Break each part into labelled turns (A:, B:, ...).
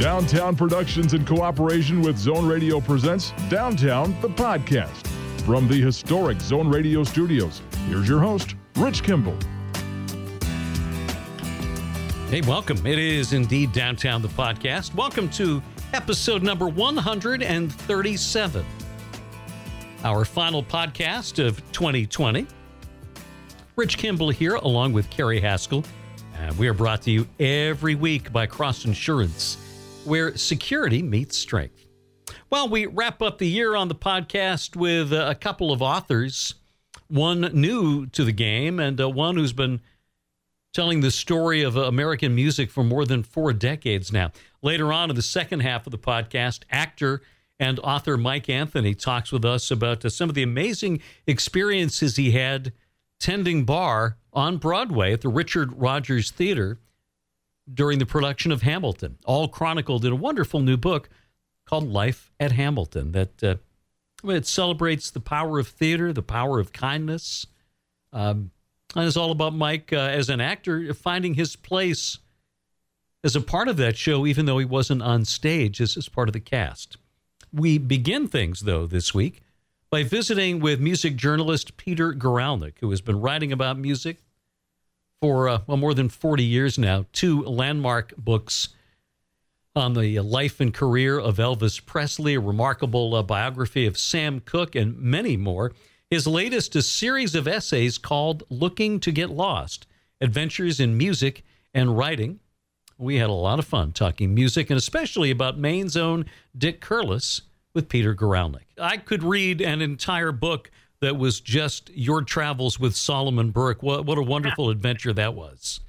A: Downtown Productions in cooperation with Zone Radio presents Downtown the Podcast. From the historic Zone Radio studios, here's your host, Rich Kimball.
B: Hey, welcome. It is indeed Downtown the Podcast. Welcome to episode number 137, our final podcast of 2020. Rich Kimball here, along with Carrie Haskell. And we are brought to you every week by Cross Insurance where security meets strength. Well, we wrap up the year on the podcast with a couple of authors, one new to the game and uh, one who's been telling the story of American music for more than four decades now. Later on in the second half of the podcast, actor and author Mike Anthony talks with us about uh, some of the amazing experiences he had tending bar on Broadway at the Richard Rodgers Theater during the production of Hamilton, all chronicled in a wonderful new book called Life at Hamilton that uh, it celebrates the power of theater, the power of kindness. Um, and it's all about Mike uh, as an actor finding his place as a part of that show, even though he wasn't on stage as, as part of the cast. We begin things, though, this week by visiting with music journalist Peter Guralnick, who has been writing about music for uh, well, more than 40 years now, two landmark books on the life and career of Elvis Presley, a remarkable uh, biography of Sam Cooke, and many more. His latest, a series of essays called Looking to Get Lost Adventures in Music and Writing. We had a lot of fun talking music and especially about Maine's own Dick Curless with Peter Guralnick. I could read an entire book that was just your travels with Solomon Burke. What what a wonderful adventure that was.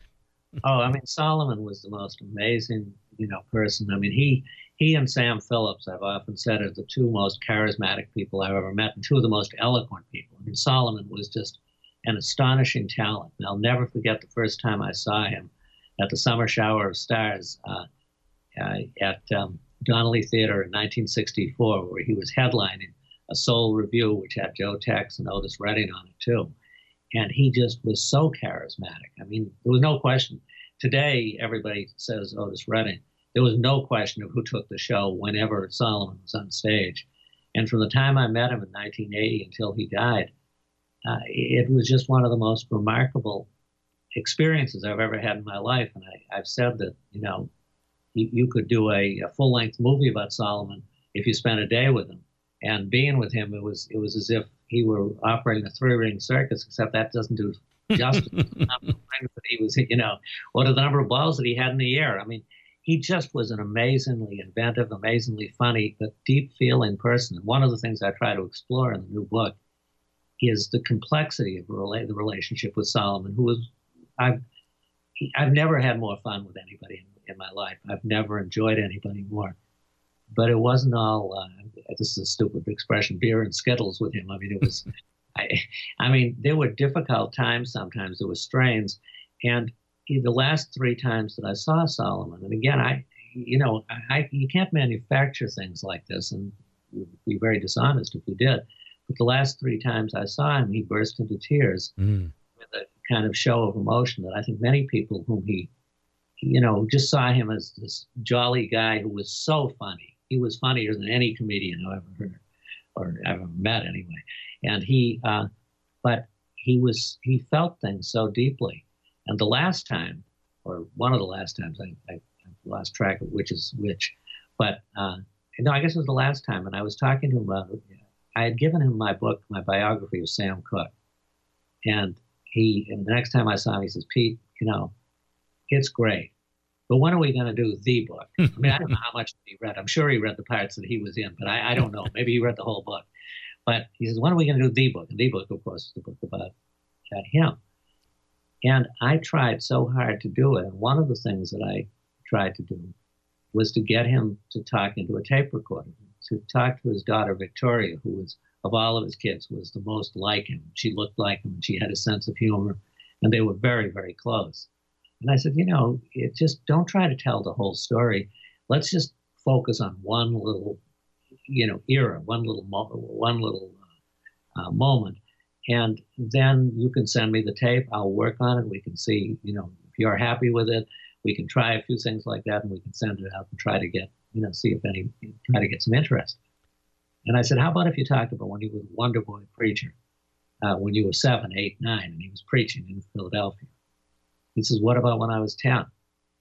C: oh, I mean, Solomon was the most amazing, you know, person. I mean, he he and Sam Phillips, I've often said, are the two most charismatic people I've ever met, and two of the most eloquent people. I mean, Solomon was just an astonishing talent. And I'll never forget the first time I saw him at the Summer Shower of Stars uh, uh, at um, Donnelly Theater in 1964, where he was headlining a Soul Revue, which had Joe Tex and Otis Redding on it too. And he just was so charismatic. I mean, there was no question. Today, everybody says Otis Redding. There was no question of who took the show whenever Solomon was on stage. And from the time I met him in 1980 until he died, uh, it was just one of the most remarkable experiences I've ever had in my life. And I, have said that, you know, you, you could do a, a full length movie about Solomon if you spent a day with him and being with him, it was it was as if he were operating a three ring circus, except that doesn't do justice. Number of rings that he was, you know, what are the number of balls that he had in the air? I mean, he just was an amazingly inventive, amazingly funny, but deep feeling person. And one of the things I try to explore in the new book is the complexity of the relationship with Solomon, who was I've I've never had more fun with anybody in, in my life. I've never enjoyed anybody more but it wasn't all. Uh, this is a stupid expression, beer and skittles with him. I mean, it was. I, I mean, there were difficult times. Sometimes there were strains, and the last three times that I saw Solomon, and again, I, you know, I, you can't manufacture things like this, and would be very dishonest if you did. But the last three times I saw him, he burst into tears mm. with a kind of show of emotion that I think many people whom he, you know, just saw him as this jolly guy who was so funny he was funnier than any comedian I've ever heard or ever met anyway. And he, uh, but he was, he felt things so deeply. And the last time, or one of the last times, I, I, I lost track of which is which, but uh, no, I guess it was the last time. And I was talking to him about, I had given him my book, my biography of Sam Cooke. And he, and the next time I saw him, he says, Pete, you know, it's great but when are we going to do the book? I mean, I don't know how much he read. I'm sure he read the parts that he was in, but I, I don't know. Maybe he read the whole book. But he says, when are we going to do the book? And the book, of course, is the book about, about him. And I tried so hard to do it. And one of the things that I tried to do was to get him to talk into a tape recorder, to talk to his daughter Victoria, who was of all of his kids was the most like him. She looked like him. She had a sense of humor, and they were very, very close. And I said, you know, just don't try to tell the whole story. Let's just focus on one little, you know, era, one little, mo- one little uh, uh, moment, and then you can send me the tape. I'll work on it. We can see, you know, if you're happy with it, we can try a few things like that, and we can send it out and try to get you know see if any try to get some interest. And I said, how about if you talked about when you was a Wonder Boy preacher, uh, when you were seven, eight, nine, and he was preaching in Philadelphia? He says, what about when I was ten?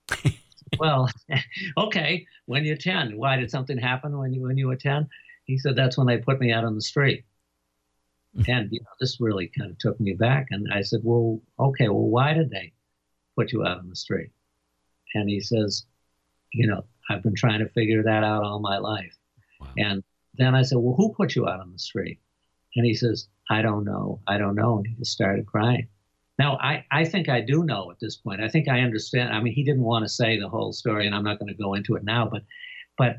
C: well, okay, when you're ten, why did something happen when you when you were ten? He said, that's when they put me out on the street. Hmm. And you know, this really kind of took me back. And I said, well, okay, well, why did they put you out on the street? And he says, you know, I've been trying to figure that out all my life. Wow. And then I said, well, who put you out on the street? And he says, I don't know. I don't know. And he just started crying. Now, I, I think I do know at this point. I think I understand. I mean, he didn't want to say the whole story, and I'm not going to go into it now, but, but,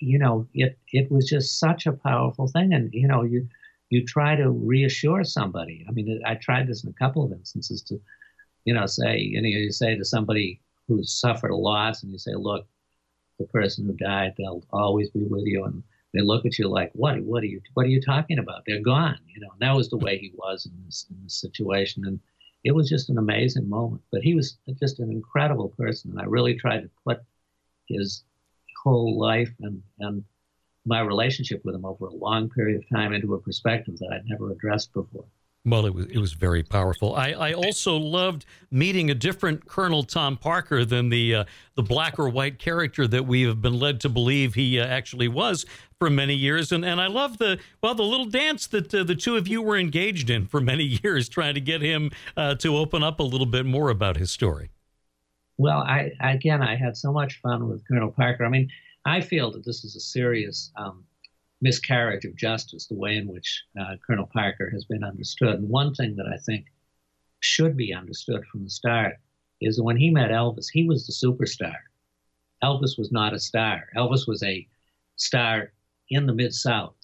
C: you know, it, it was just such a powerful thing. And, you know, you, you try to reassure somebody. I mean, I tried this in a couple of instances to, you know, say, you know, you say to somebody who's suffered a loss, and you say, look, the person who died, they'll always be with you, and they look at you like, what, what are you, what are you talking about? They're gone, you know. And that was the way he was in this, in this situation, and it was just an amazing moment. But he was just an incredible person, and I really tried to put his whole life and and my relationship with him over a long period of time into a perspective that I'd never addressed before.
B: Well, it was it was very powerful. I, I also loved meeting a different Colonel Tom Parker than the uh, the black or white character that we have been led to believe he uh, actually was for many years. And and I love the well the little dance that uh, the two of you were engaged in for many years, trying to get him uh, to open up a little bit more about his story.
C: Well, I again I had so much fun with Colonel Parker. I mean, I feel that this is a serious um, miscarriage of justice, the way in which uh, Colonel Parker has been understood. And one thing that I think should be understood from the start is that when he met Elvis, he was the superstar. Elvis was not a star. Elvis was a star in the Mid South.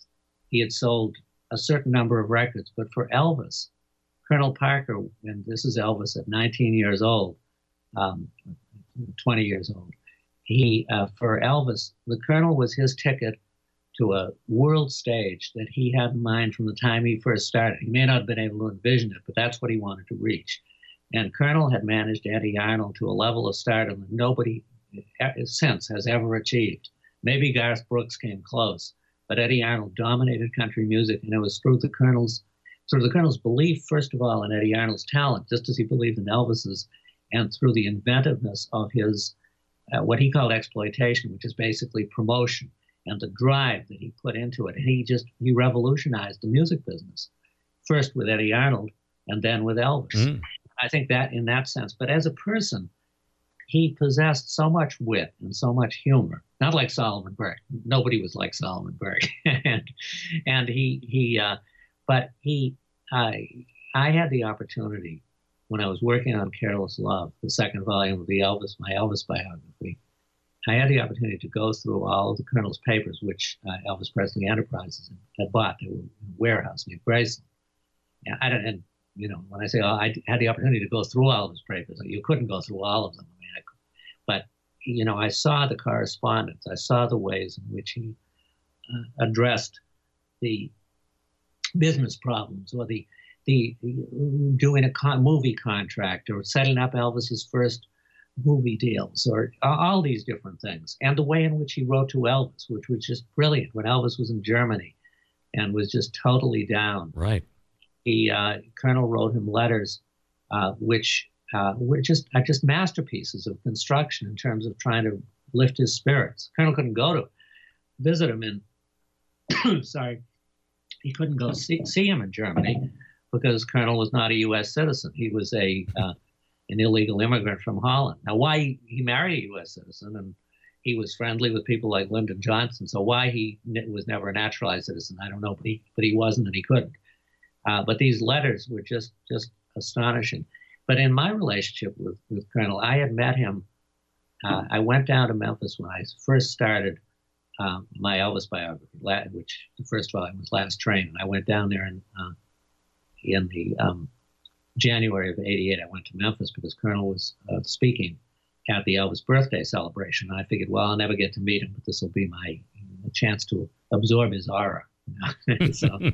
C: He had sold a certain number of records, but for Elvis, Colonel Parker, and this is Elvis at 19 years old, um, 20 years old, he uh, for Elvis, the Colonel was his ticket to a world stage that he had in mind from the time he first started. He may not have been able to envision it, but that's what he wanted to reach. And Colonel had managed Eddy Arnold to a level of stardom that nobody since has ever achieved. Maybe Garth Brooks came close, but Eddy Arnold dominated country music, and it was through the Colonel's through the Colonel's belief, first of all, in Eddy Arnold's talent, just as he believed in Elvis's, and through the inventiveness of his uh, what he called exploitation, which is basically promotion and the drive that he put into it. And he just he revolutionized the music business, first with Eddy Arnold and then with Elvis. Mm. I think that in that sense. But as a person, he possessed so much wit and so much humor. Not like Solomon Burke. Nobody was like Solomon Burke. and and he he uh, but he I I had the opportunity when I was working on Careless Love, the second volume of the Elvis my Elvis biography I had the opportunity to go through all the Colonel's papers, which uh, Elvis Presley Enterprises had bought. They were in a warehouse near Graceland. And I don't, and you know, when I say oh, I had the opportunity to go through all of his papers, you couldn't go through all of them. I mean, I but you know, I saw the correspondence. I saw the ways in which he uh, addressed the business problems or the the, the doing a con- movie contract or setting up Elvis's first movie deals or all these different things. And the way in which he wrote to Elvis, which was just brilliant when Elvis was in Germany and was just totally down.
B: Right.
C: He, uh, Colonel wrote him letters, uh, which uh, were just uh, just masterpieces of construction in terms of trying to lift his spirits. Colonel couldn't go to visit him in, sorry, he couldn't go see, see him in Germany because Colonel was not a U.S. citizen. He was a uh, an illegal immigrant from Holland. Now, why he married a U.S. citizen and he was friendly with people like Lyndon Johnson. So why he was never a naturalized citizen, I don't know, but he, but he wasn't and he couldn't. Uh, but these letters were just just astonishing. But in my relationship with, with Colonel, I had met him. Uh, I went down to Memphis when I first started um, my Elvis biography, which the first volume was Last Train, and I went down there in uh, in the um, January of 88, I went to Memphis because Colonel was uh, speaking at the Elvis birthday celebration. And I figured, well, I'll never get to meet him, but this will be my chance to absorb his aura. so, uh,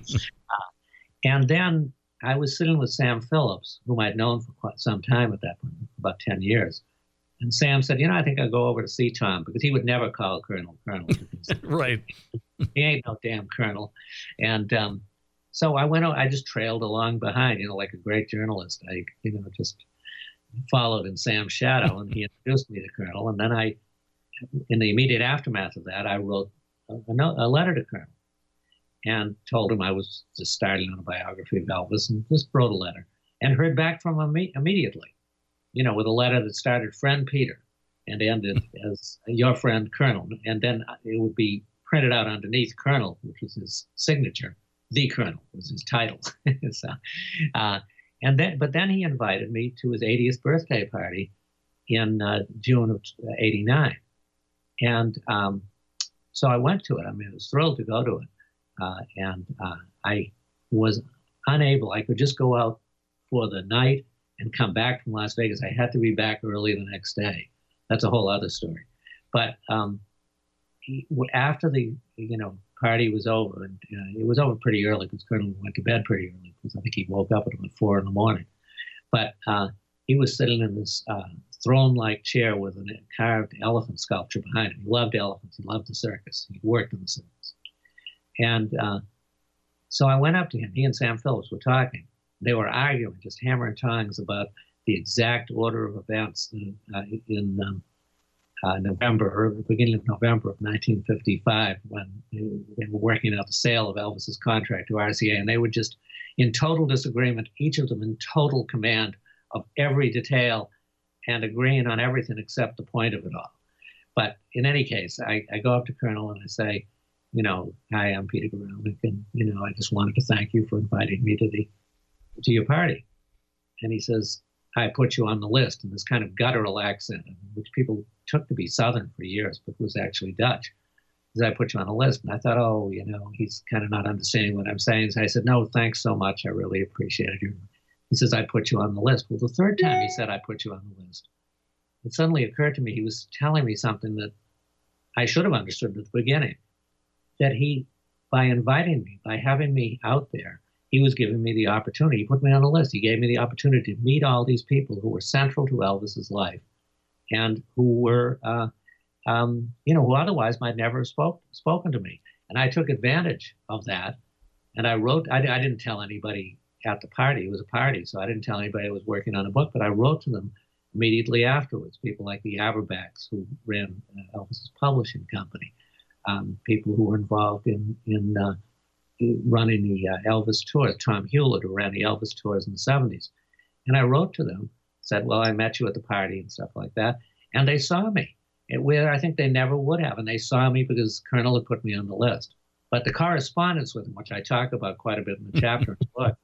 C: and then I was sitting with Sam Phillips, whom I'd known for quite some time at that point, about 10 years. And Sam said, you know, I think I'll go over to see Tom because he would never call Colonel Colonel.
B: right.
C: he ain't no damn Colonel. And um, so I went, I just trailed along behind, you know, like a great journalist. I, you know, just followed in Sam's shadow and he introduced me to Colonel. And then I, in the immediate aftermath of that, I wrote a, a letter to Colonel and told him I was just starting on a biography of Elvis and just wrote a letter and heard back from him immediately, you know, with a letter that started friend Peter and ended as your friend Colonel. And then it would be printed out underneath Colonel, which was his signature. The Colonel was his title. so, uh, and then, but then he invited me to his 80th birthday party in uh, June of '89, and um, so I went to it. I mean, I was thrilled to go to it, uh, and uh, I was unable. I could just go out for the night and come back from Las Vegas. I had to be back early the next day. That's a whole other story. But um, he, after the you know party was over, and uh, it was over pretty early because Colonel went to bed pretty early because I think he woke up at about four in the morning. But uh, he was sitting in this uh, throne-like chair with a carved elephant sculpture behind him. He loved elephants. He loved the circus. He worked in the circus. And uh, so I went up to him. He and Sam Phillips were talking. They were arguing, just hammer and tongs about the exact order of events in, uh, in um, uh, November or beginning of November of 1955 when they were working out the sale of Elvis's contract to RCA, and they were just in total disagreement, each of them in total command of every detail and agreeing on everything except the point of it all. But in any case, I, I go up to Colonel and I say, you know, hi, I'm Peter Guralnick, and you know, I just wanted to thank you for inviting me to the to your party. And he says, I put you on the list in this kind of guttural accent, which people took to be Southern for years, but was actually Dutch. As I put you on the list, and I thought, oh, you know, he's kind of not understanding what I'm saying. So I said, no, thanks so much. I really appreciated you. He says, I put you on the list. Well, the third time he said, I put you on the list, it suddenly occurred to me he was telling me something that I should have understood at the beginning. That he, by inviting me, by having me out there, he was giving me the opportunity. He put me on a list. He gave me the opportunity to meet all these people who were central to Elvis's life and who were, uh, um, you know, who otherwise might never have spoke, spoken to me. And I took advantage of that. And I wrote, I, I didn't tell anybody at the party. It was a party, so I didn't tell anybody I was working on a book, but I wrote to them immediately afterwards. People like the Aberbachs, who ran uh, Elvis's publishing company, um, people who were involved in in uh, running the uh, Elvis tours, Tom Hulett, who ran the Elvis tours in the 70s. And I wrote to them, said, Well, I met you at the party and stuff like that. And they saw me, where I think they never would have. And they saw me because Colonel had put me on the list. But the correspondence with him, which I talk about quite a bit in the chapter in the book,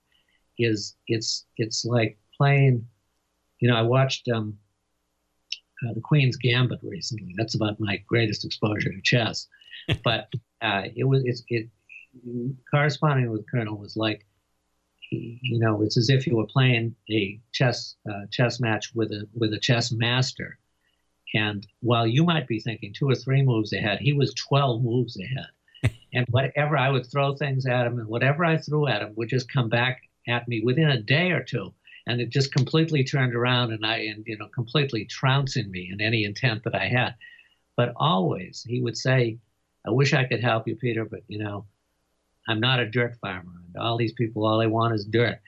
C: is it's it's like playing. You know, I watched um, uh, the Queen's Gambit recently. That's about my greatest exposure to chess. But uh, it was it's, it corresponding with Colonel was like, you know, it's as if you were playing a chess uh, chess match with a with a chess master, and while you might be thinking two or three moves ahead, he was twelve moves ahead, and whatever I would throw things at him, and whatever I threw at him would just come back at me within a day or two, and it just completely turned around, and I and you know completely trouncing me in any intent that I had, but always he would say, "I wish I could help you, Peter, but you know." I'm not a dirt farmer. And all these people, all they want is dirt.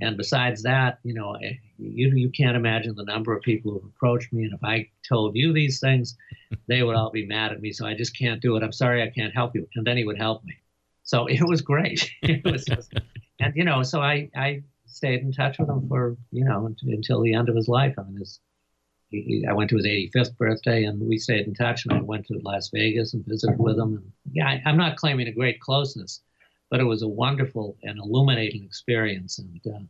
C: And besides that, you know, eh, you, you can't imagine the number of people who've approached me. And if I told you these things, they would all be mad at me. So I just can't do it. I'm sorry, I can't help you. And then he would help me. So it was great. it was just, and, you know, so I, I stayed in touch with him for, you know, until the end of his life. I mean, his, he, I went to his 85th birthday and we stayed in touch. And I went to Las Vegas and visited with him. And yeah, I, I'm not claiming a great closeness but it was a wonderful and illuminating experience and uh,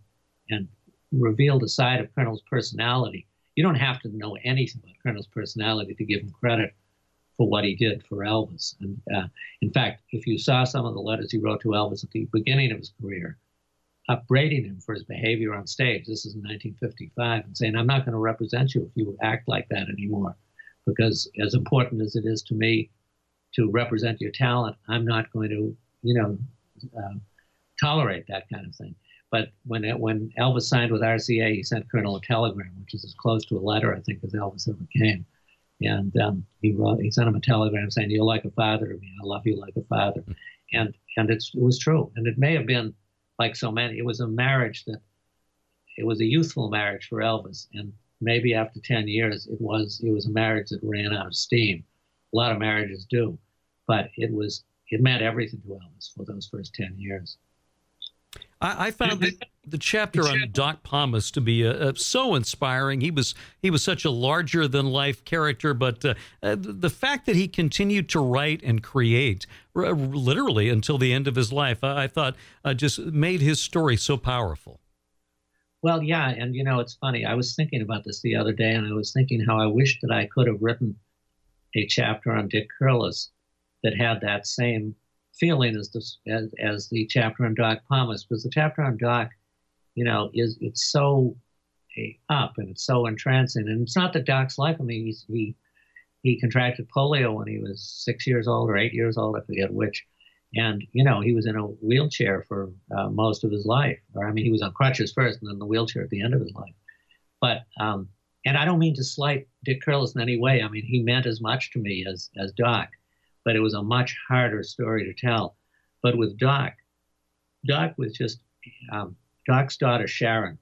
C: and revealed a side of Colonel's personality. You don't have to know anything about Colonel's personality to give him credit for what he did for Elvis. And uh, in fact, if you saw some of the letters he wrote to Elvis at the beginning of his career, upbraiding him for his behavior on stage, this is in 1955, and saying, I'm not going to represent you if you act like that anymore. Because as important as it is to me to represent your talent, I'm not going to, you know, uh, tolerate that kind of thing. But when it, when Elvis signed with RCA, he sent Colonel a telegram, which is as close to a letter I think as Elvis ever came. And um, he wrote, he sent him a telegram saying, "You're like a father to me. I love you like a father." And and it was true. And it may have been like so many. It was a marriage that it was a youthful marriage for Elvis, and maybe after ten years, it was it was a marriage that ran out of steam. A lot of marriages do, but it was it meant everything to Elvis for those first ten years.
B: I, I found the, the chapter on Doc Pomus to be uh, uh, so inspiring. He was he was such a larger than life character, but uh, uh, the fact that he continued to write and create r- literally until the end of his life, I, I thought uh, just made his story so powerful.
C: Well, yeah, and you know it's funny. I was thinking about this the other day, and I was thinking how I wish that I could have written a chapter on Dick Curless that had that same feeling as the, as, as the chapter on Doc Pomus, because the chapter on Doc, you know, is it's so up and it's so entrancing. And it's not that Doc's life. I mean, he he contracted polio when he was six years old or eight years old, I forget which. And you know, he was in a wheelchair for uh, most of his life. Or I mean, he was on crutches first, and then the wheelchair at the end of his life. But um, and I don't mean to slight Dick Curless in any way. I mean, he meant as much to me as as Doc but it was a much harder story to tell. But with Doc, Doc was just um, Doc's daughter Sharon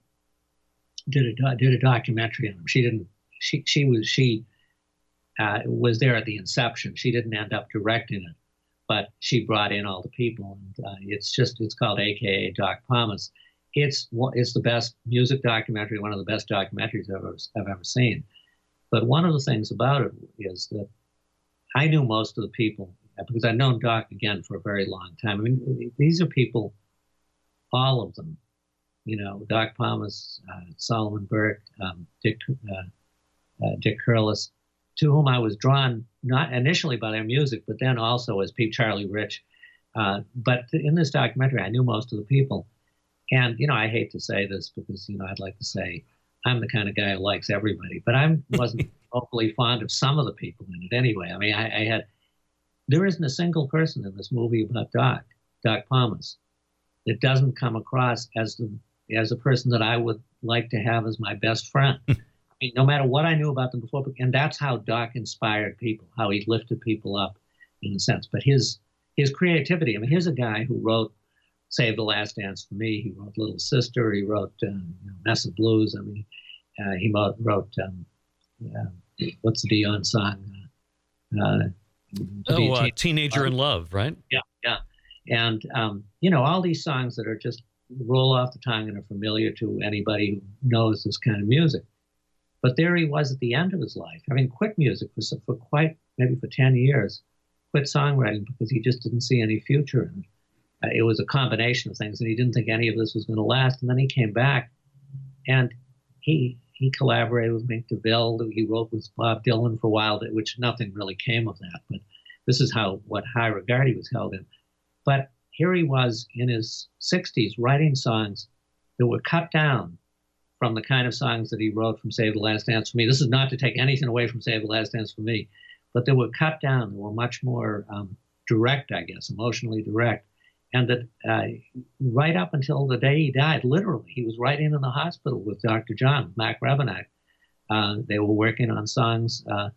C: did a did a documentary on him. She didn't. She she was she uh, was there at the inception. She didn't end up directing it, but she brought in all the people, and uh, it's just it's called AKA Doc Pomus. It's it's the best music documentary, one of the best documentaries I've ever, I've ever seen. But one of the things about it is that I knew most of the people because I'd known Doc again for a very long time. I mean, these are people, all of them, you know, Doc Pomus, uh, Solomon Burke, um, Dick, uh, uh, Dick Curless, to whom I was drawn not initially by their music, but then also as Pete Charlie Rich. Uh, but in this documentary, I knew most of the people. And, you know, I hate to say this because, you know, I'd like to say I'm the kind of guy who likes everybody, but I wasn't awfully fond of some of the people in it anyway. I mean, I, I had, there isn't a single person in this movie about Doc, Doc Pomus, that doesn't come across as the, as a person that I would like to have as my best friend. I mean, no matter what I knew about them before, and that's how Doc inspired people, how he lifted people up in a sense. But his, his creativity, I mean, here's a guy who wrote Save the Last Dance for Me. He wrote Little Sister. He wrote um, you know, Mess of Blues. I mean, uh, he wrote, wrote um, uh, what's the Dion song?
B: Uh, oh, uh, Teenager in Love, right?
C: Yeah, yeah. And, um, you know, all these songs that are just roll off the tongue and are familiar to anybody who knows this kind of music. But there he was at the end of his life, having quit music for, for quite, maybe for 10 years, quit songwriting because he just didn't see any future in it. Uh, it was a combination of things, and he didn't think any of this was going to last. And then he came back, and he he collaborated with Mink DeVille. He wrote with Bob Dylan for a while, which nothing really came of that. But this is how what high regard he was held in. But here he was in his 60s writing songs that were cut down from the kind of songs that he wrote from Save the Last Dance for Me. This is not to take anything away from Save the Last Dance for Me, but they were cut down. They were much more um, direct, I guess, emotionally direct and that uh, right up until the day he died, literally, he was writing in the hospital with Dr. John, Mac Rebennack. Uh, they were working on songs uh,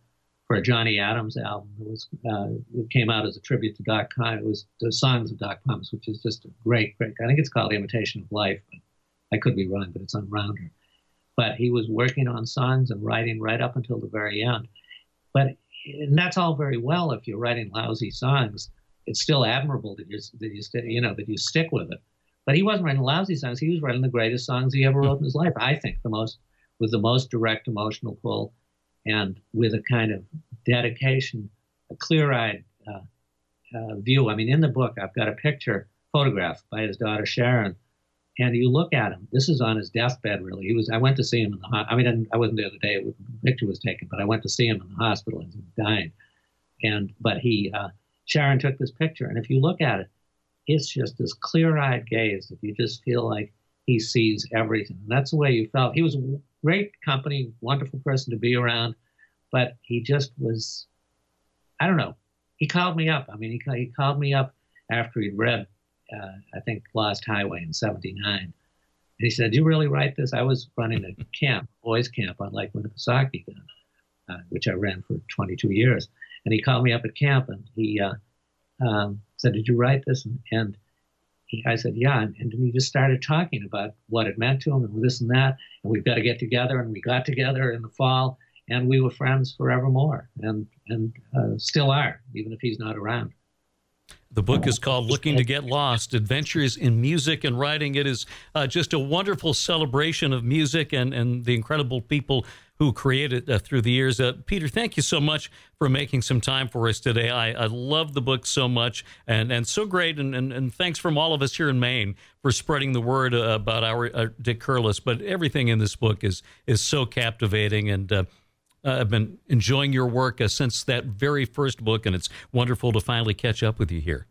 C: for a Johnny Adams album. It was uh, it came out as a tribute to Doc It was the songs of Doc Pomus, which is just a great, great. I think it's called Imitation of Life, I could be wrong, but it's on Rounder. But he was working on songs and writing right up until the very end. But and that's all very well if you're writing lousy songs it's still admirable that you that you st- you know that you stick with it. But he wasn't writing lousy songs. He was writing the greatest songs he ever wrote in his life. I think the most with the most direct emotional pull, and with a kind of dedication, a clear-eyed uh, uh, view. I mean, in the book, I've got a picture photograph by his daughter Sharon, and you look at him. This is on his deathbed. Really, he was. I went to see him in the. I mean, I wasn't there the day the picture was taken, but I went to see him in the hospital as he was dying. And but he uh, Sharon took this picture. And if you look at it, it's just this clear eyed gaze that you just feel like he sees everything. And that's the way you felt. He was great company, wonderful person to be around, but he just was, I don't know. He called me up. I mean, he, he called me up after he'd read, uh, I think, Lost Highway in 79. And he said, "You really write this?" I was running a camp, boys camp on Lake Winnipesaukee, uh, which I ran for 22 years. And he called me up at camp and he uh, um, said, "Did you write this?" And, and he, I said, "Yeah." And, and just started talking about what it meant to him and this and that. And we've got to get together. And we got together in the fall, and we were friends forevermore, and and uh, still are, even if he's not around.
B: The book is called Looking to Get Lost Adventures in Music and Writing. It is uh, just a wonderful celebration of music and, and the incredible people who created it uh, through the years. Uh, Peter, thank you so much for making some time for us today. I, I love the book so much and, and so great. And, and, and, thanks from all of us here in Maine for spreading the word uh, about our uh, Dick Curless. But everything in this book is, is so captivating. And uh, I've been enjoying your work uh, since that very first book, and it's wonderful to finally catch up with you here.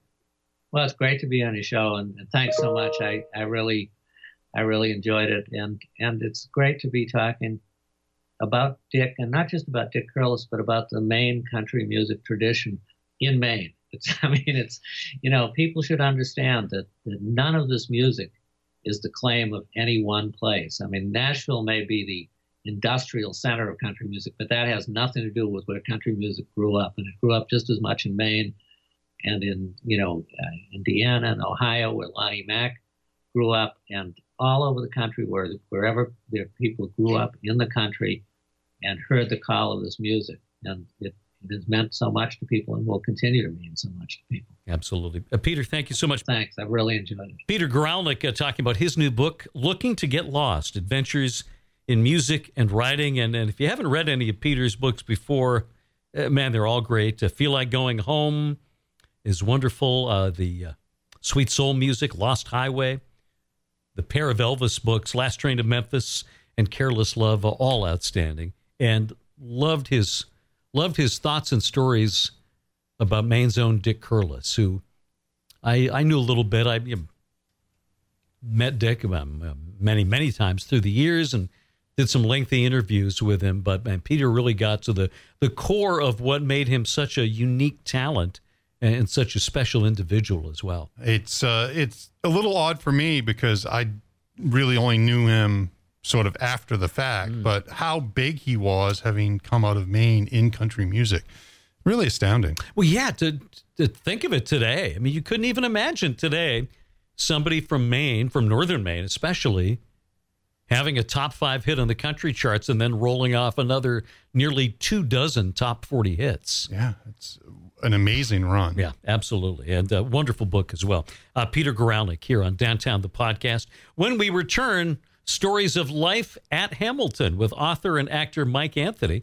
C: Well, it's great to be on your show, and, and thanks so much. I, I really, I really enjoyed it, and and it's great to be talking about Dick, and not just about Dick Curless, but about the Maine country music tradition in Maine. It's, I mean, it's, you know, people should understand that, that none of this music is the claim of any one place. I mean, Nashville may be the industrial center of country music, but that has nothing to do with where country music grew up. And it grew up just as much in Maine and in, you know, uh, Indiana and Ohio, where Lonnie Mack grew up, and all over the country, where wherever there people grew up in the country and heard the call of this music. And it, it has meant so much to people and will continue to mean so much to people.
B: Absolutely. Uh, Peter, thank you so much.
C: Thanks. I've really enjoyed it.
B: Peter Guralnick uh, talking about his new book, Looking to Get Lost Adventures in music and writing. And, and if you haven't read any of Peter's books before, uh, man, they're all great. Uh, Feel Like Going Home is wonderful. Uh, the uh, Sweet Soul Music, Lost Highway, the pair of Elvis books, Last Train to Memphis and Careless Love, all outstanding. And loved his loved his thoughts and stories about Maine's own Dick Curless, who I I knew a little bit. I you know, met Dick um, many many times through the years and did some lengthy interviews with him, but man, Peter really got to the the core of what made him such a unique talent and such a special individual as well.
D: It's uh, it's a little odd for me because I really only knew him sort of after the fact, mm. but how big he was having come out of Maine in country music. Really astounding.
B: Well, yeah, to to think of it today. I mean, you couldn't even imagine today somebody from Maine, from northern Maine especially, having a top five hit on the country charts and then rolling off another nearly two dozen top 40 hits.
D: Yeah, it's an amazing run.
B: Yeah, absolutely. And a wonderful book as well. Uh, Peter Guralnick here on Downtown the Podcast. When we return, stories of life at Hamilton with author and actor Mike Anthony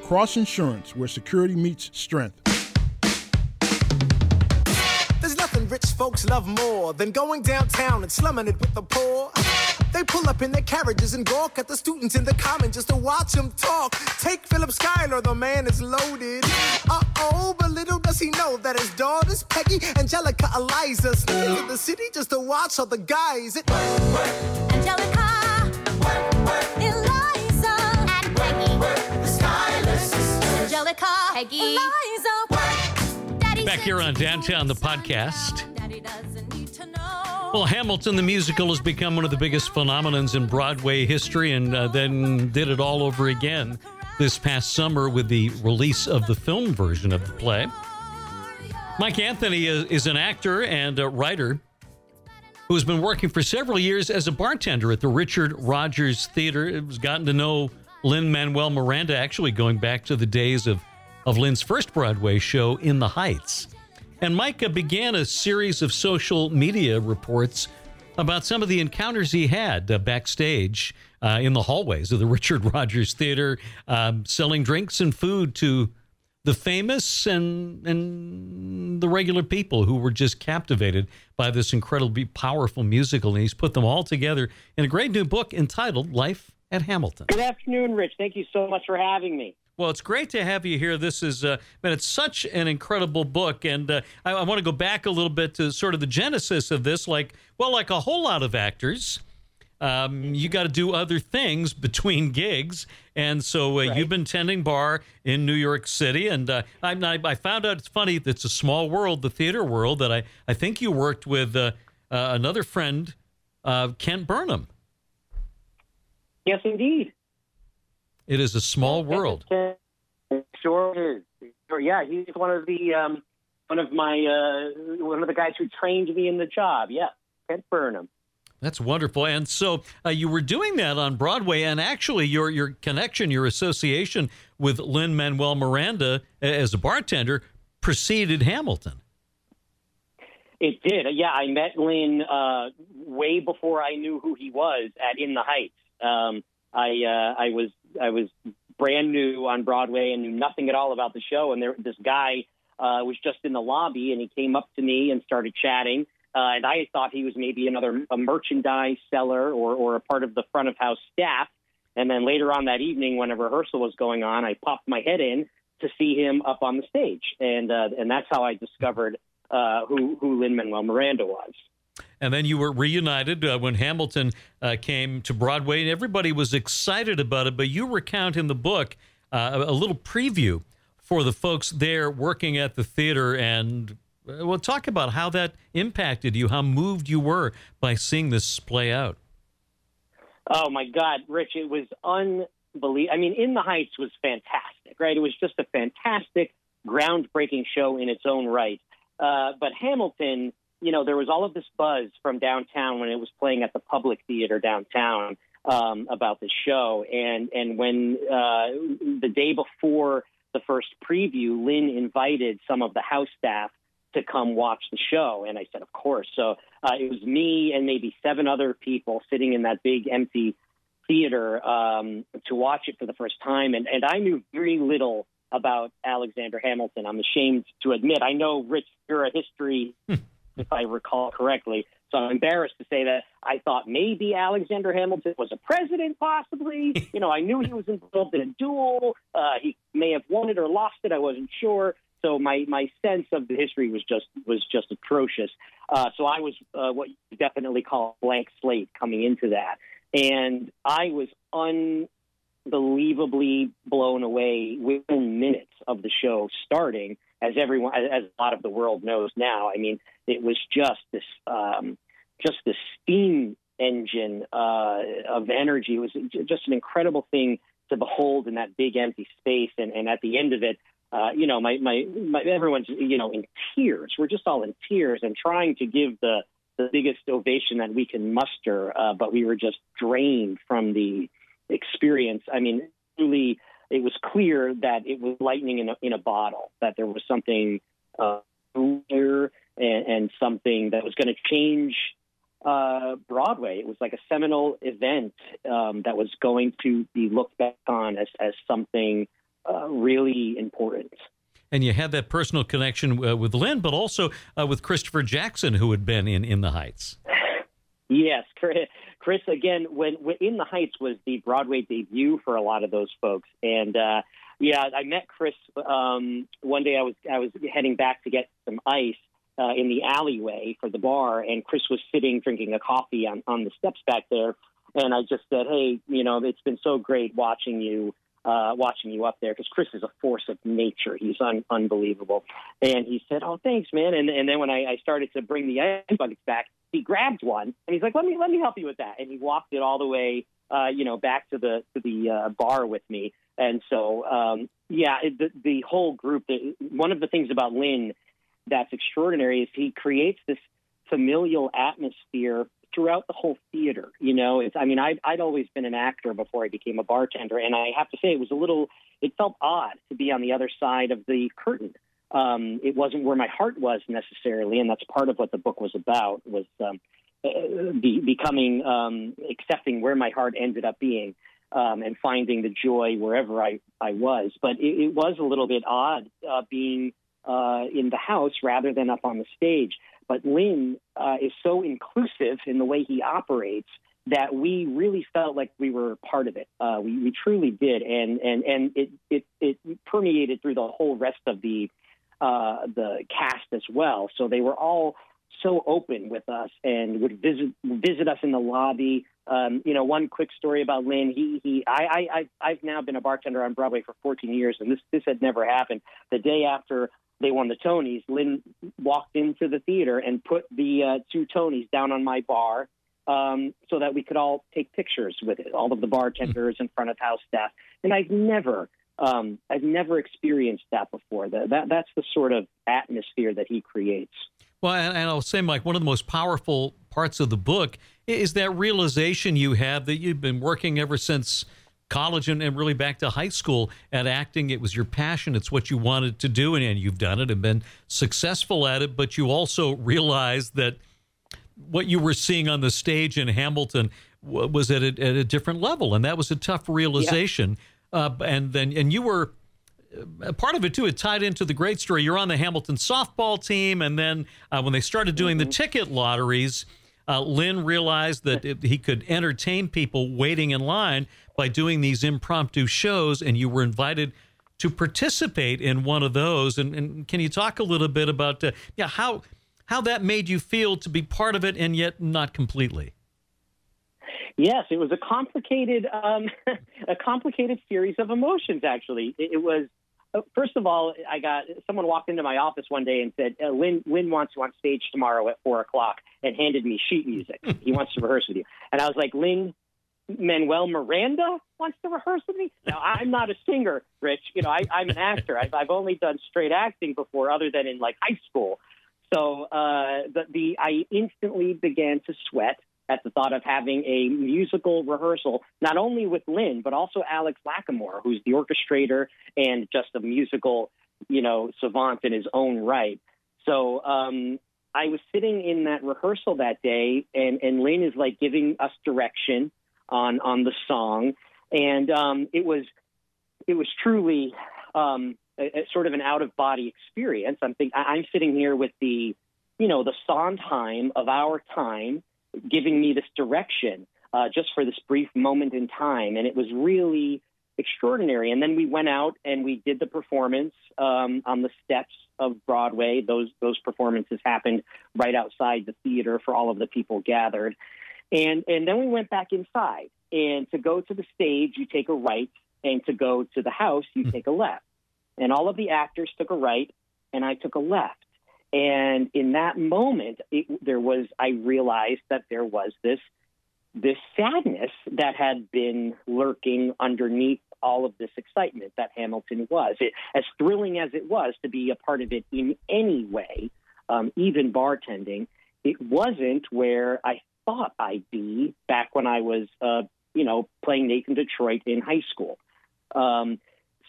E: Cross Insurance, where security meets strength.
F: There's nothing rich folks love more than going downtown and slumming it with the poor. They pull up in their carriages and gawk at the students in the common just to watch them talk. Take Philip Schuyler, the man is loaded. Uh oh, but little does he know that his daughters, Peggy, Angelica, Eliza, sneak into the city just to watch all the guys. Angelica.
B: Peggy. Back here on Downtown, the podcast. Well, Hamilton the musical has become one of the biggest phenomenons in Broadway history, and uh, then did it all over again this past summer with the release of the film version of the play. Mike Anthony is, is an actor and a writer who has been working for several years as a bartender at the Richard Rodgers Theater. It has gotten to know Lin-Manuel Miranda actually going back to the days of of Lin's first Broadway show, In the Heights. And Micah began a series of social media reports about some of the encounters he had uh, backstage uh, in the hallways of the Richard Rodgers Theater, um, selling drinks and food to the famous and and the regular people who were just captivated by this incredibly powerful musical. And he's put them all together in a great new book entitled Life at Hamilton.
G: Good afternoon, Rich. Thank you so much for having me.
B: Well, it's great to have you here. This is, uh, man, it's such an incredible book, and uh, I, I want to go back a little bit to sort of the genesis of this. Like, well, like a whole lot of actors, um, you got to do other things between gigs, and so uh,
G: Right.
B: you've been tending bar in New York City, and uh, I, I I found out it's funny. It's a small world, the theater world. That I I think you worked with uh, uh, another friend, uh, Kent Burnham.
G: Yes, indeed.
B: It is a small world.
G: Sure is. Yeah, he's one of the um, one of my uh, one of the guys who trained me in the job. Yeah, Kent Burnham.
B: That's wonderful. And so uh, you were doing that on Broadway, and actually, your your connection, your association with Lin Manuel Miranda as a bartender preceded Hamilton.
G: It did. Yeah, I met Lin uh, way before I knew who he was at In the Heights. Um, I uh, I was I was brand new on Broadway and knew nothing at all about the show. And there, this guy uh, was just in the lobby, and he came up to me and started chatting. Uh, and I thought he was maybe another a merchandise seller or or a part of the front of house staff. And then later on that evening, when a rehearsal was going on, I popped my head in to see him up on the stage, and uh, and that's how I discovered uh, who who Lin Manuel Miranda was.
B: And then you were reunited uh, when Hamilton uh, came to Broadway, and everybody was excited about it. But you recount in the book uh, a little preview for the folks there working at the theater, and uh, well, talk about how that impacted you, how moved you were by seeing this play out.
G: Oh my God, Rich, it was unbelievable. I mean, In the Heights was fantastic, right? It was just a fantastic, groundbreaking show in its own right. Uh, but Hamilton, you know, there was all of this buzz from downtown when it was playing at the Public Theater downtown um, about the show, and and when uh, the day before the first preview, Lin invited some of the house staff to come watch the show, and I said, of course. So uh, it was me and maybe seven other people sitting in that big empty theater um, to watch it for the first time, and and I knew very little about Alexander Hamilton. I'm ashamed to admit. I know, Rich, you're a history, if I recall correctly. So I'm embarrassed to say that I thought maybe Alexander Hamilton was a president, possibly. you know, I knew he was involved in a duel. Uh, he may have won it or lost it. I wasn't sure. So my, my sense of the history was just was just atrocious. Uh, so I was uh, what you definitely call a blank slate coming into that, and I was unbelievably blown away within minutes of the show starting. As everyone, as a lot of the world knows now, I mean, it was just this, um, just this steam engine uh, of energy. It was just an incredible thing to behold in that big empty space. And, and at the end of it, uh, you know, my, my, my, everyone's, you know, in tears. We're just all in tears and trying to give the, the biggest ovation that we can muster. Uh, but we were just drained from the experience. I mean, truly, it was clear that it was lightning in a, in a bottle, that there was something uh, and, and something that was going to change uh, Broadway. It was like a seminal event um, that was going to be looked back on as, as something uh, really important.
B: And you had that personal connection uh, with Lin, but also uh, with Christopher Jackson, who had been in In the Heights.
G: Yes, Chris, Chris again, when, when In the Heights was the Broadway debut for a lot of those folks. And uh, yeah, I met Chris um, one day. I was I was heading back to get some ice uh, in the alleyway for the bar, and Chris was sitting drinking a coffee on, on the steps back there. And I just said, "Hey, you know, it's been so great watching you, uh, watching you up there, because Chris is a force of nature. He's un- unbelievable." And he said, "Oh, thanks, man." And and then when I, I started to bring the ice buckets back, he grabbed one and he's like, "Let me let me help you with that." And he walked it all the way, uh, you know, back to the to the uh, bar with me. And so, um, yeah, it, the the whole group. The, one of the things about Lin that's extraordinary is he creates this familial atmosphere throughout the whole theater. You know, it's I mean, I I'd always been an actor before I became a bartender, and I have to say it was a little. It felt odd to be on the other side of the curtain. Um, it wasn't where my heart was necessarily, and that's part of what the book was about. Was um, uh, be, becoming um, accepting where my heart ended up being. um, and finding the joy wherever I, I was. But it, it was a little bit odd uh, being uh, in the house rather than up on the stage. But Lin uh, is so inclusive in the way he operates that we really felt like we were part of it. Uh, we, we truly did, and and and it, it it permeated through the whole rest of the uh, the cast as well. So they were all so open with us and would visit visit us in the lobby. Um, you know, one quick story about Lin. He he. I I I've now been a bartender on Broadway for 14 years, and this this had never happened. The day after they won the Tonys, Lin walked into the theater and put the uh, two Tonys down on my bar um, so that we could all take pictures with it, all of the bartenders in front of house staff. And I've never, um, I've never experienced that before. That, that that's the sort of atmosphere that he creates.
B: Well, and, and I'll say, Mike, one of the most powerful parts of the book is that realization you have that you've been working ever since college and, and, really back to high school at acting. It was your passion. It's what you wanted to do, and, and you've done it and been successful at it. But you also realized that what you were seeing on the stage in Hamilton was at a, at a different level, and that was a tough realization. Yeah. Uh, and then, and you were uh, part of it too. It tied into the great story. You're on the Hamilton softball team, and then uh, when they started doing mm-hmm. the ticket lotteries, uh, Lin realized that it, he could entertain people waiting in line by doing these impromptu shows, and you were invited to participate in one of those. And, and can you talk a little bit about uh, yeah how how that made you feel to be part of it and yet not completely.
G: Yes, it was a complicated, um, a complicated series of emotions. Actually, it, it was. Uh, first of all, I got someone walked into my office one day and said, uh, "Lin, Lin wants you on stage tomorrow at four o'clock," and handed me sheet music. he wants to rehearse with you, and I was like, "Lin Manuel Miranda wants to rehearse with me. Now, I'm not a singer, Rich. You know, I, I'm an actor. I've, I've only done straight acting before, other than in like high school. So uh, the, the I instantly began to sweat at the thought of having a musical rehearsal, not only with Lin, but also Alex Lacamoire, who's the orchestrator and just a musical, you know, savant in his own right. So um, I was sitting in that rehearsal that day, and, and Lin is like giving us direction on on the song, and um, it was it was truly um, a, a sort of an out of body experience. I'm think I'm sitting here with the, you know, the Sondheim of our time, giving me this direction uh, just for this brief moment in time, and it was really extraordinary. And then we went out and we did the performance um, on the steps of Broadway. Those those performances happened right outside the theater for all of the people gathered, and and then we went back inside. And to go to the stage, you take a right, and to go to the house, you hmm. take a left and all of the actors took a right and I took a left. And in that moment, it, there was I realized that there was this this sadness that had been lurking underneath all of this excitement that Hamilton was. It, as thrilling as it was to be a part of it in any way, um, even bartending, it wasn't where I thought I'd be back when I was, uh, you know, playing Nathan Detroit in high school. Um,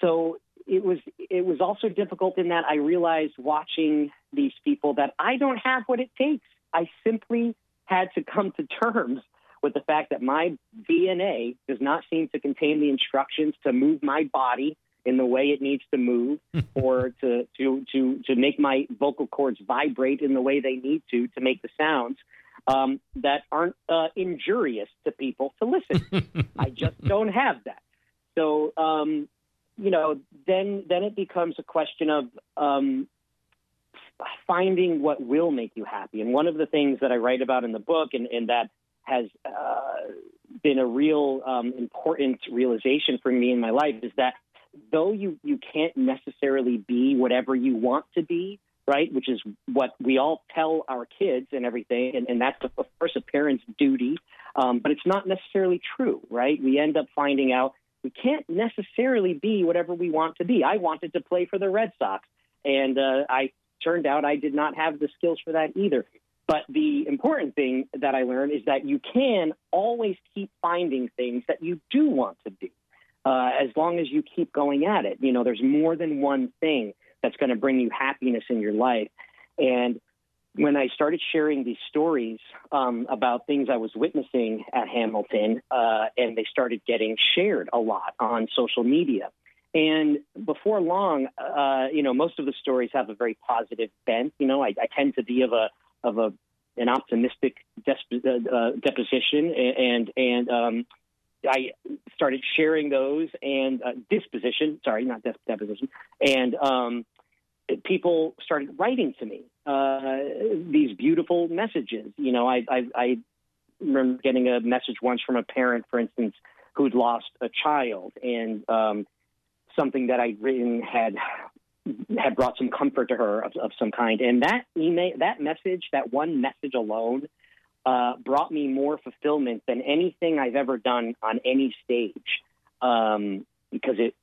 G: so it was it was also difficult in that I realized watching these people that I don't have what it takes. I simply had to come to terms with the fact that my DNA does not seem to contain the instructions to move my body in the way it needs to move or to, to, to, to make my vocal cords vibrate in the way they need to to make the sounds um, that aren't uh, injurious to people to listen. I just don't have that. So um, you know, then then it becomes a question of um, finding what will make you happy. And one of the things that I write about in the book, and, and that has uh, been a real um, important realization for me in my life, is that though you you can't necessarily be whatever you want to be, right? Which is what we all tell our kids and everything, and, and that's of course a parent's duty. Um, but it's not necessarily true, right? We end up finding out we can't necessarily be whatever we want to be. I wanted to play for the Red Sox, and uh, I turned out I did not have the skills for that either. But the important thing that I learned is that you can always keep finding things that you do want to do, uh, as long as you keep going at it. You know, there's more than one thing that's going to bring you happiness in your life, and when I started sharing these stories um, about things I was witnessing at Hamilton, uh, and they started getting shared a lot on social media. And before long, uh, you know, most of the stories have a very positive bent. You know, I, I tend to be of a of a an optimistic desp- uh, uh deposition, and and um, I started sharing those and uh, disposition. Sorry, not deposition. And um, people started writing to me uh, these beautiful messages. You know, I, I, I remember getting a message once from a parent, for instance, who'd lost a child, and um, something that I'd written had had brought some comfort to her of, of some kind. And that email, that message, that one message alone, uh, brought me more fulfillment than anything I've ever done on any stage, um, because it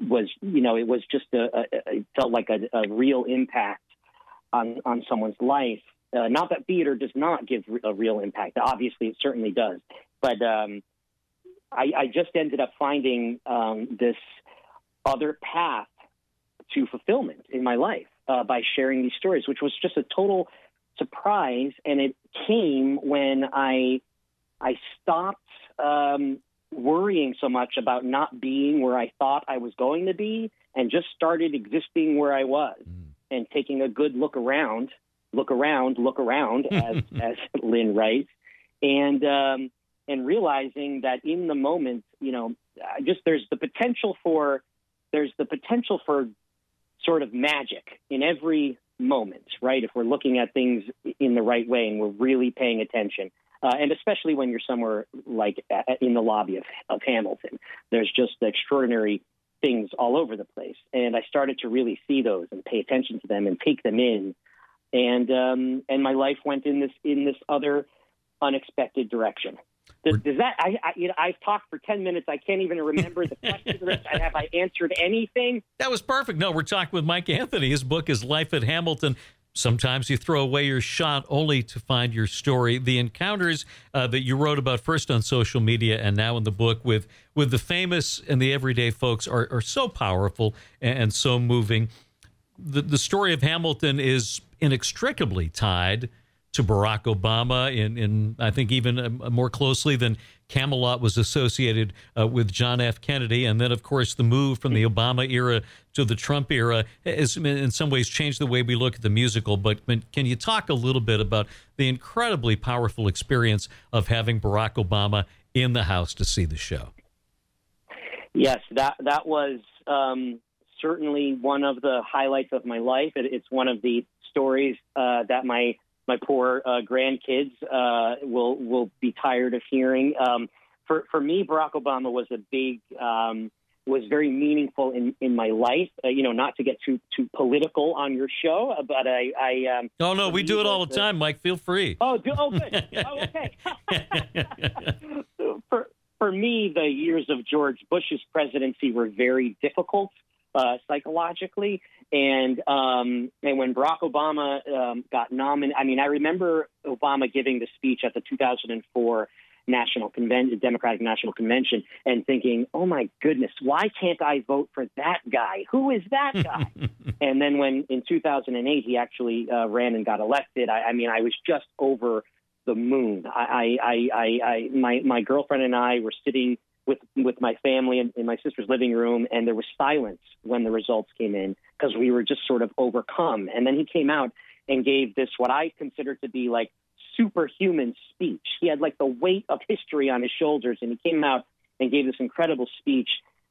G: was, you know, it was just a, a it felt like a, a real impact on on someone's life. Uh, not that theater does not give a real impact. Obviously, it certainly does. But um, I, I, just ended up finding um, this other path to fulfillment in my life uh, by sharing these stories, which was just a total surprise. And it came when I I stopped um, worrying so much about not being where I thought I was going to be, and just started existing where I was. Mm and taking a good look around, look around, look around, as as Lin writes, and um, and realizing that in the moment, you know, just there's the potential for there's the potential for sort of magic in every moment, right? If we're looking at things in the right way and we're really paying attention. Uh, and especially when you're somewhere like in the lobby of, of Hamilton, there's just extraordinary things all over the place. And I started to really see those and pay attention to them and take them in. And um, and my life went in this in this other unexpected direction. Does, does that I, I you know I've talked for ten minutes. I can't even remember the question. have I answered anything?
B: That was perfect. No, we're talking with Mike Anthony. His book is Life at Hamilton. Sometimes you throw away your shot only to find your story. The encounters uh, that you wrote about first on social media and now in the book with with the famous and the everyday folks are, are so powerful and, and so moving. The, the story of Hamilton is inextricably tied to Barack Obama in, in I think even uh, more closely than Camelot was associated uh, with John F. Kennedy, and then of course the move from the Obama era to the Trump era has in some ways changed the way we look at the musical. But can you talk a little bit about the incredibly powerful experience of having Barack Obama in the house to see the show?
G: Yes, that that was um, certainly one of the highlights of my life. It, it's one of the stories uh, that my my poor uh, grandkids uh, will will be tired of hearing. Um, for for me, Barack Obama was a big um, was very meaningful in in my life. Uh, you know, not to get too too political on your show, uh, but I I um,
B: oh no, we do it all the time, Mike. Feel free.
G: Oh, do, oh good. oh, okay. for for me, the years of George Bush's presidency were very difficult uh, psychologically. And um, and when Barack Obama um, got nominated, I mean, I remember Obama giving the speech at the 2004 National Convention, Democratic National Convention, and thinking, "Oh my goodness, why can't I vote for that guy? Who is that guy?" and then when in 2008 he actually uh, ran and got elected, I, I mean, I was just over the moon. I, I, I, I, my my girlfriend and I were sitting with with my family in, in my sister's living room, and there was silence when the results came in because we were just sort of overcome. And then he came out and gave this what I consider to be like superhuman speech. He had like the weight of history on his shoulders, and he came out and gave this incredible speech.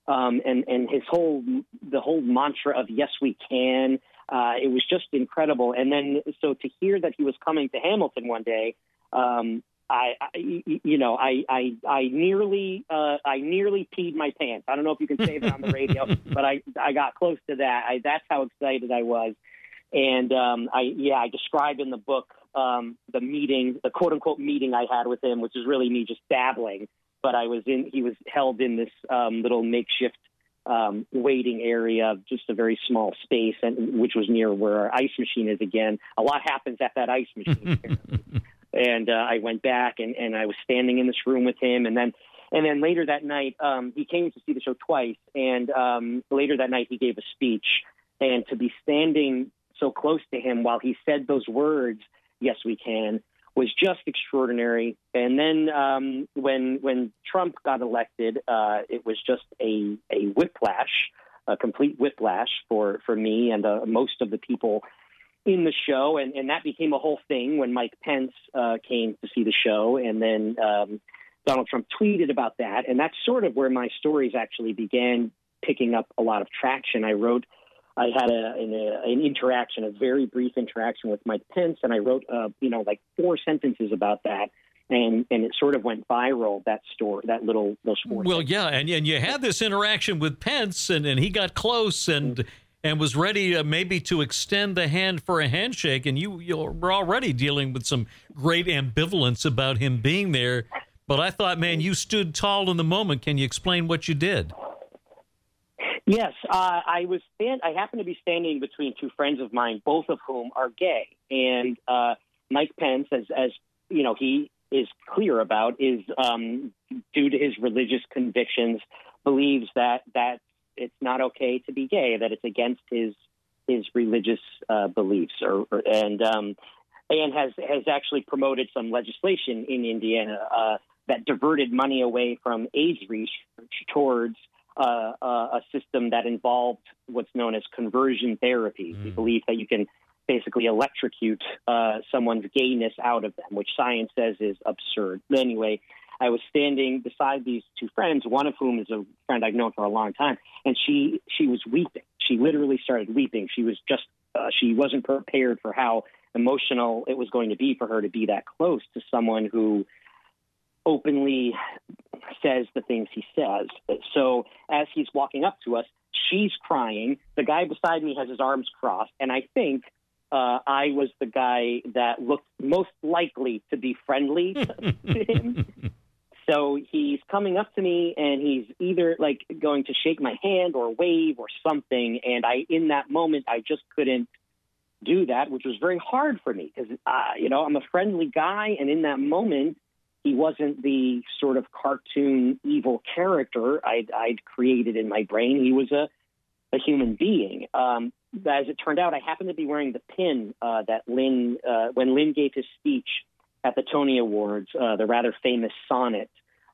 G: Um, and and his whole the whole mantra of yes we can. Uh, it was just incredible. And then so to hear that he was coming to Hamilton one day. Um, I, I, you know, I, I, I nearly, uh, I nearly peed my pants. I don't know if you can say that on the radio, but I, I got close to that. I, that's how excited I was. And um, I, yeah, I describe in the book um, the meeting, the quote unquote meeting I had with him, which is really me just babbling. But I was in, he was held in this um, little makeshift um, waiting area, just a very small space, and which was near where our ice machine is. Again, a lot happens at that ice machine. and uh, I went back and, and I was standing in this room with him, and then and then later that night um, he came to see the show twice, and um, later that night he gave a speech, and to be standing so close to him while he said those words, "Yes, we can," was just extraordinary. And then um, when when Trump got elected, uh, it was just a a whiplash, a complete whiplash for for me and uh, most of the people in the show, and, and that became a whole thing when Mike Pence uh, came to see the show, and then um, Donald Trump tweeted about that, and that's sort of where my stories actually began picking up a lot of traction. I wrote, I had a, an, a, an interaction, a very brief interaction with Mike Pence, and I wrote, uh, you know, like four sentences about that. And, and it sort of went viral that story that little those four
B: well yeah and, and you had this interaction with Pence and, and he got close and and was ready uh, maybe to extend the hand for a handshake. And you, you were already dealing with some great ambivalence about him being there. But I thought, man, you stood tall in the moment. Can you explain what you did?
G: Yes, uh, I was. Stand- I happened to be standing between two friends of mine, both of whom are gay, and uh, Mike Pence, as as you know, he is clear about, is um, due to his religious convictions, believes that that it's not okay to be gay, that it's against his his religious uh, beliefs, or, or and um, and has has actually promoted some legislation in Indiana uh, that diverted money away from AIDS research towards uh, uh, a system that involved what's known as conversion therapy, mm. the belief that you can basically electrocute uh, someone's gayness out of them, which science says is absurd. Anyway, I was standing beside these two friends, one of whom is a friend I've known for a long time, and she she was weeping. She literally started weeping. She was just uh, she wasn't prepared for how emotional it was going to be for her to be that close to someone who openly says the things he says. So as he's walking up to us, she's crying. The guy beside me has his arms crossed, and I think uh, I was the guy that looked most likely to be friendly to him. So he's coming up to me and he's either like going to shake my hand or wave or something. And I, in that moment, I just couldn't do that, which was very hard for me because, uh, you know, I'm a friendly guy. And in that moment, he wasn't the sort of cartoon evil character I'd, I'd created in my brain. He was a, a human being. Um, as it turned out, I happened to be wearing the pin uh, that Lin, uh, when Lin gave his speech at the Tony Awards, uh, the rather famous sonnet,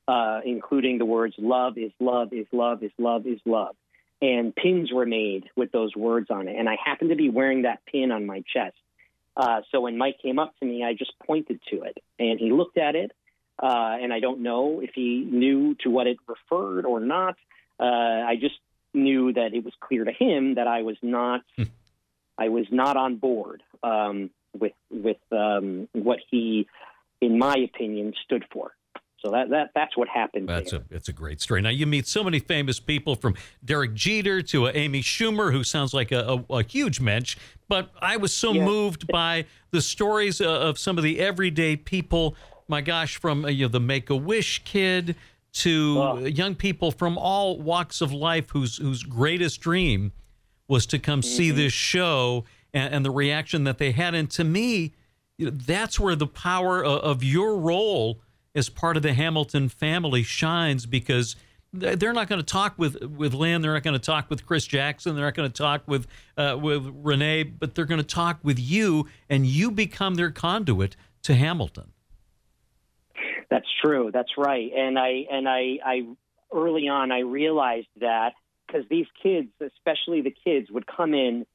G: uh, including the words "Love is love is love is love is love," and pins were made with those words on it. And I happened to be wearing that pin on my chest. Uh, so when Mike came up to me, I just pointed to it, and he looked at it. Uh, and I don't know if he knew to what it referred or not. Uh, I just knew that it was clear to him that I was not, hmm. I was not on board. Um, with with um, what he, in my opinion, stood for. So that, that that's what happened.
B: That's
G: there.
B: a it's a great story. Now you meet so many famous people from Derek Jeter to uh, Amy Schumer, who sounds like a, a, a huge mensch. But I was so yeah. moved by the stories uh, of some of the everyday people. My gosh, from uh, you know the Make a Wish kid to oh. young people from all walks of life whose whose greatest dream was to come mm-hmm. see this show and, and, the reaction that they had. And to me, you know, that's where the power of, of your role as part of the Hamilton family shines because they're not going to talk with with Lin. They're not going to talk with Chris Jackson. They're not going to talk with uh, with Renee. But they're going to talk with you, and you become their conduit to Hamilton.
G: That's true. That's right. And I and I, I early on I realized that because these kids, especially the kids, would come in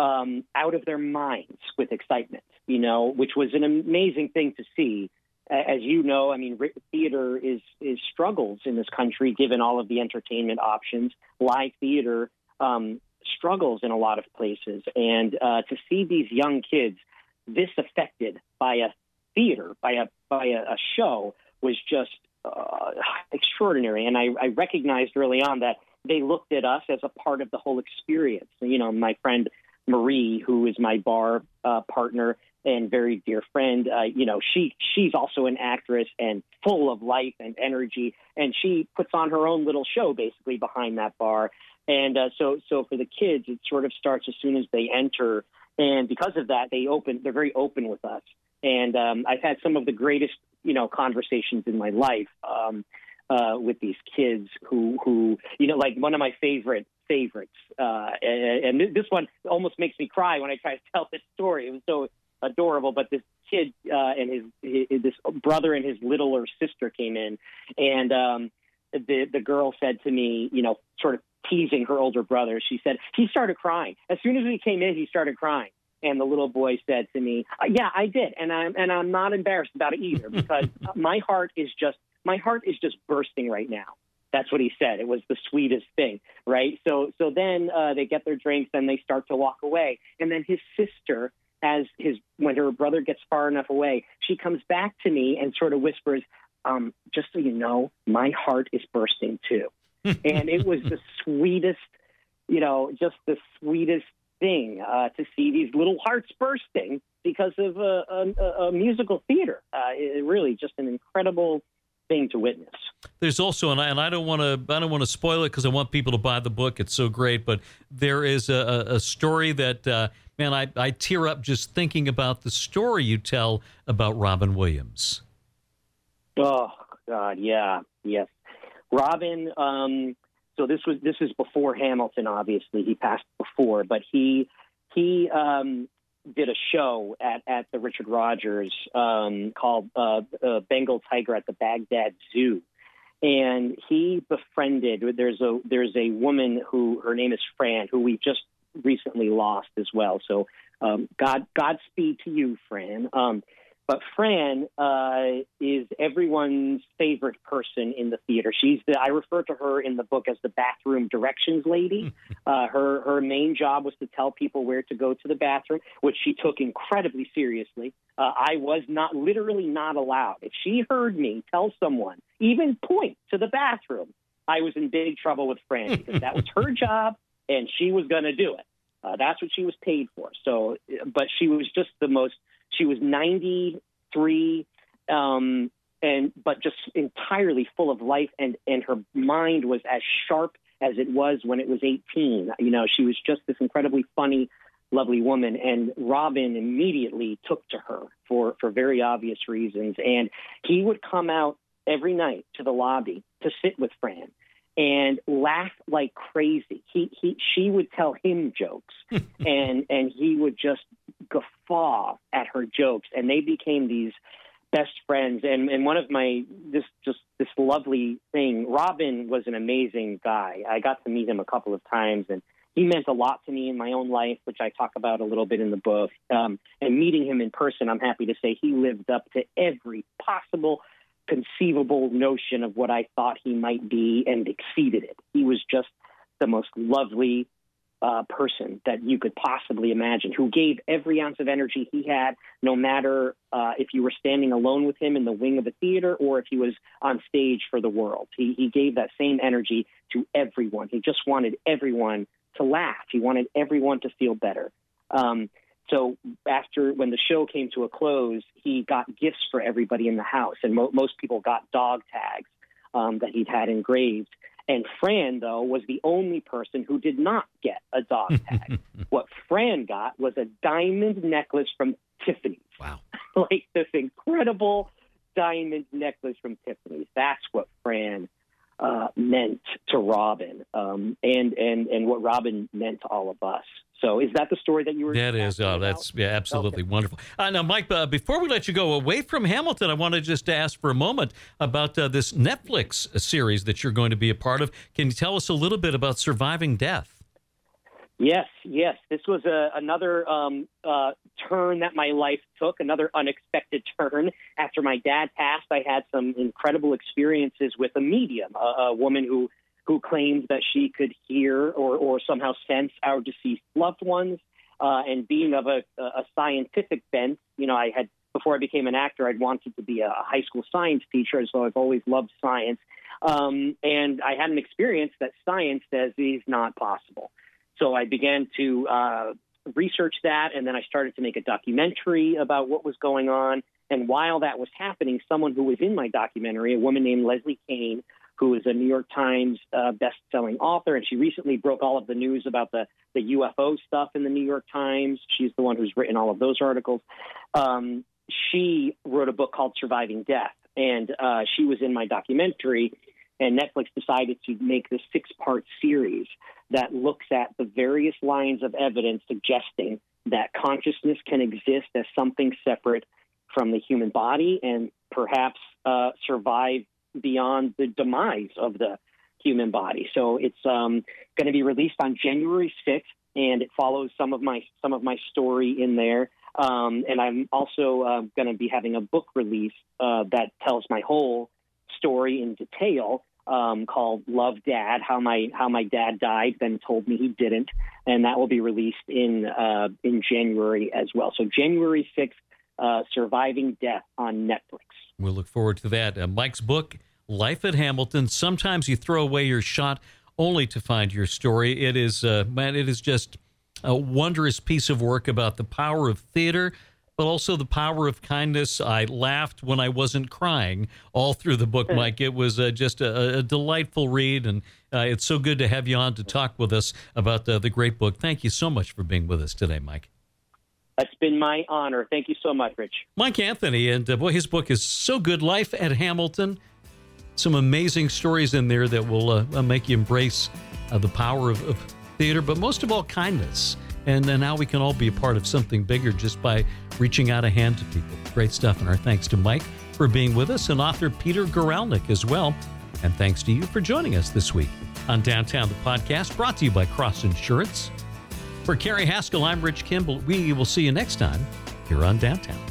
G: um, out of their minds with excitement, you know, which was an amazing thing to see. As you know, I mean, theater is is struggles in this country given all of the entertainment options. Live theater um, struggles in a lot of places, and uh, to see these young kids this affected by a theater, by a by a, a show, was just uh, extraordinary. And I, I recognized early on that they looked at us as a part of the whole experience. You know, my friend Marie, who is my bar uh, partner and very dear friend. Uh, you know, she she's also an actress and full of life and energy, and she puts on her own little show basically behind that bar. And uh, so, so for the kids, it sort of starts as soon as they enter, and because of that, they open. They're very open with us, and um, I've had some of the greatest, you know, conversations in my life. Um, uh, with these kids who who you know like one of my favorite favorites, uh, and, and this one almost makes me cry when I try to tell this story. It was so adorable. But this kid uh, and his, his this brother and his littler sister came in, and um, the the girl said to me, you know, sort of teasing her older brother. She said he started crying as soon as we came in. He started crying. And the little boy said to me, uh, "Yeah, I did, and I'm and I'm not embarrassed about it either because my heart is just my heart is just bursting right now." That's what he said. It was the sweetest thing, right? So so then uh, they get their drinks and they start to walk away, and then his sister as his when her brother gets far enough away, she comes back to me and sort of whispers, um, "Just so you know, my heart is bursting too." and it was the sweetest, you know, just the sweetest thing uh, to see these little hearts bursting because of a, a, a musical theater. Uh, it really just an incredible thing to witness.
B: There's also, and I, and I don't want to, I don't want to spoil it because I want people to buy the book. It's so great, but there is a, a story that, uh, man, I, I tear up just thinking about the story you tell about Robin Williams.
G: Oh God, yeah, yes, Robin. Um, so this was this is before Hamilton. Obviously, he passed before, but he he um, did a show at, at the Richard Rodgers um, called uh, uh, Bengal Tiger at the Baghdad Zoo, and he befriended. There's a there's a woman who her name is Fran, who we just recently lost as well. So um, God Godspeed to you, Fran. Um, but Fran uh, is everyone's favorite person in the theater. She's the I refer to her in the book as the bathroom directions lady. Uh, her her main job was to tell people where to go to the bathroom, which she took incredibly seriously. Uh, I was not literally not allowed. If she heard me tell someone, even point to the bathroom, I was in big trouble with Fran because that was her job and she was going to do it. Uh, that's what she was paid for. So, but she was just the most. She was 93, um, and but just entirely full of life, and and her mind was as sharp as it was when it was 18. You know, she was just this incredibly funny, lovely woman, and Robin immediately took to her for for very obvious reasons, and he would come out every night to the lobby to sit with Fran and laugh like crazy. He he she would tell him jokes and and he would just guffaw at her jokes and they became these best friends and and one of my this just this lovely thing Robin was an amazing guy. I got to meet him a couple of times and he meant a lot to me in my own life, which I talk about a little bit in the book. Um, and meeting him in person, I'm happy to say he lived up to every possible conceivable notion of what I thought he might be and exceeded it. He was just the most lovely uh, person that you could possibly imagine, who gave every ounce of energy he had, no matter uh, if you were standing alone with him in the wing of a theater or if he was on stage for the world. He, he gave that same energy to everyone. He just wanted everyone to laugh. He wanted everyone to feel better. Um, so after when the show came to a close, he got gifts for everybody in the house, and mo- most people got dog tags um, that he'd had engraved. And Fran, though, was the only person who did not get a dog tag. what Fran got was a diamond necklace from Tiffany's.
B: Wow.
G: like this incredible diamond necklace from Tiffany's. That's what Fran uh, meant to Robin, um, and and and what Robin meant to all of us. So, is that the story that you were?
B: That is. Oh, that's yeah, absolutely okay. wonderful. Uh, now, Mike, uh, before we let you go away from Hamilton, I want to just ask for a moment about uh, this Netflix series that you're going to be a part of. Can you tell us a little bit about Surviving Death?
G: Yes, yes. This was a, another um, uh, turn that my life took, another unexpected turn. After my dad passed, I had some incredible experiences with a medium, a, a woman who who claimed that she could hear or, or somehow sense our deceased loved ones. Uh, and being of a, a scientific bent, you know, I had before I became an actor, I'd wanted to be a high school science teacher, so I've always loved science. Um, and I had an experience that science says is not possible. So I began to uh, research that, and then I started to make a documentary about what was going on. And while that was happening, someone who was in my documentary, a woman named Leslie Kean, who is a New York Times uh, best-selling author, and she recently broke all of the news about the the UFO stuff in the New York Times. She's the one who's written all of those articles. Um, she wrote a book called Surviving Death, and uh, she was in my documentary. And Netflix decided to make this six part series that looks at the various lines of evidence suggesting that consciousness can exist as something separate from the human body and perhaps uh, survive beyond the demise of the human body. So it's um, going to be released on January 6th, and it follows some of my some of my story in there. Um, and I'm also uh, going to be having a book release uh, that tells my whole story in detail um, called "Love Dad: How My How My Dad Died, Then Told Me He Didn't," and that will be released in uh, in January as well. So January sixth, uh, "Surviving Death" on Netflix.
B: We'll look forward to that. Uh, Mike's book, "Life at Hamilton." Sometimes you throw away your shot only to find your story. It is uh, man, it is just a wondrous piece of work about the power of theater but also the power of kindness. I laughed when I wasn't crying all through the book, Mike. It was uh, just a, a, delightful read, and uh, it's so good to have you on to talk with us about the, the great book. Thank you so much for being with us today, Mike.
G: That's been my honor. Thank you so much, Rich.
B: Mike Anthony, and uh, boy, his book is so good. Life at Hamilton. Some amazing stories in there that will uh, uh, make you embrace uh, the power of, of theater, but most of all, kindness and now we can all be a part of something bigger just by reaching out a hand to people. Great stuff. And our thanks to Mike for being with us and author Peter Guralnick as well. And thanks to you for joining us this week on Downtown the Podcast, brought to you by Cross Insurance. For Carrie Haskell, I'm Rich Kimball. We will see you next time here on Downtown.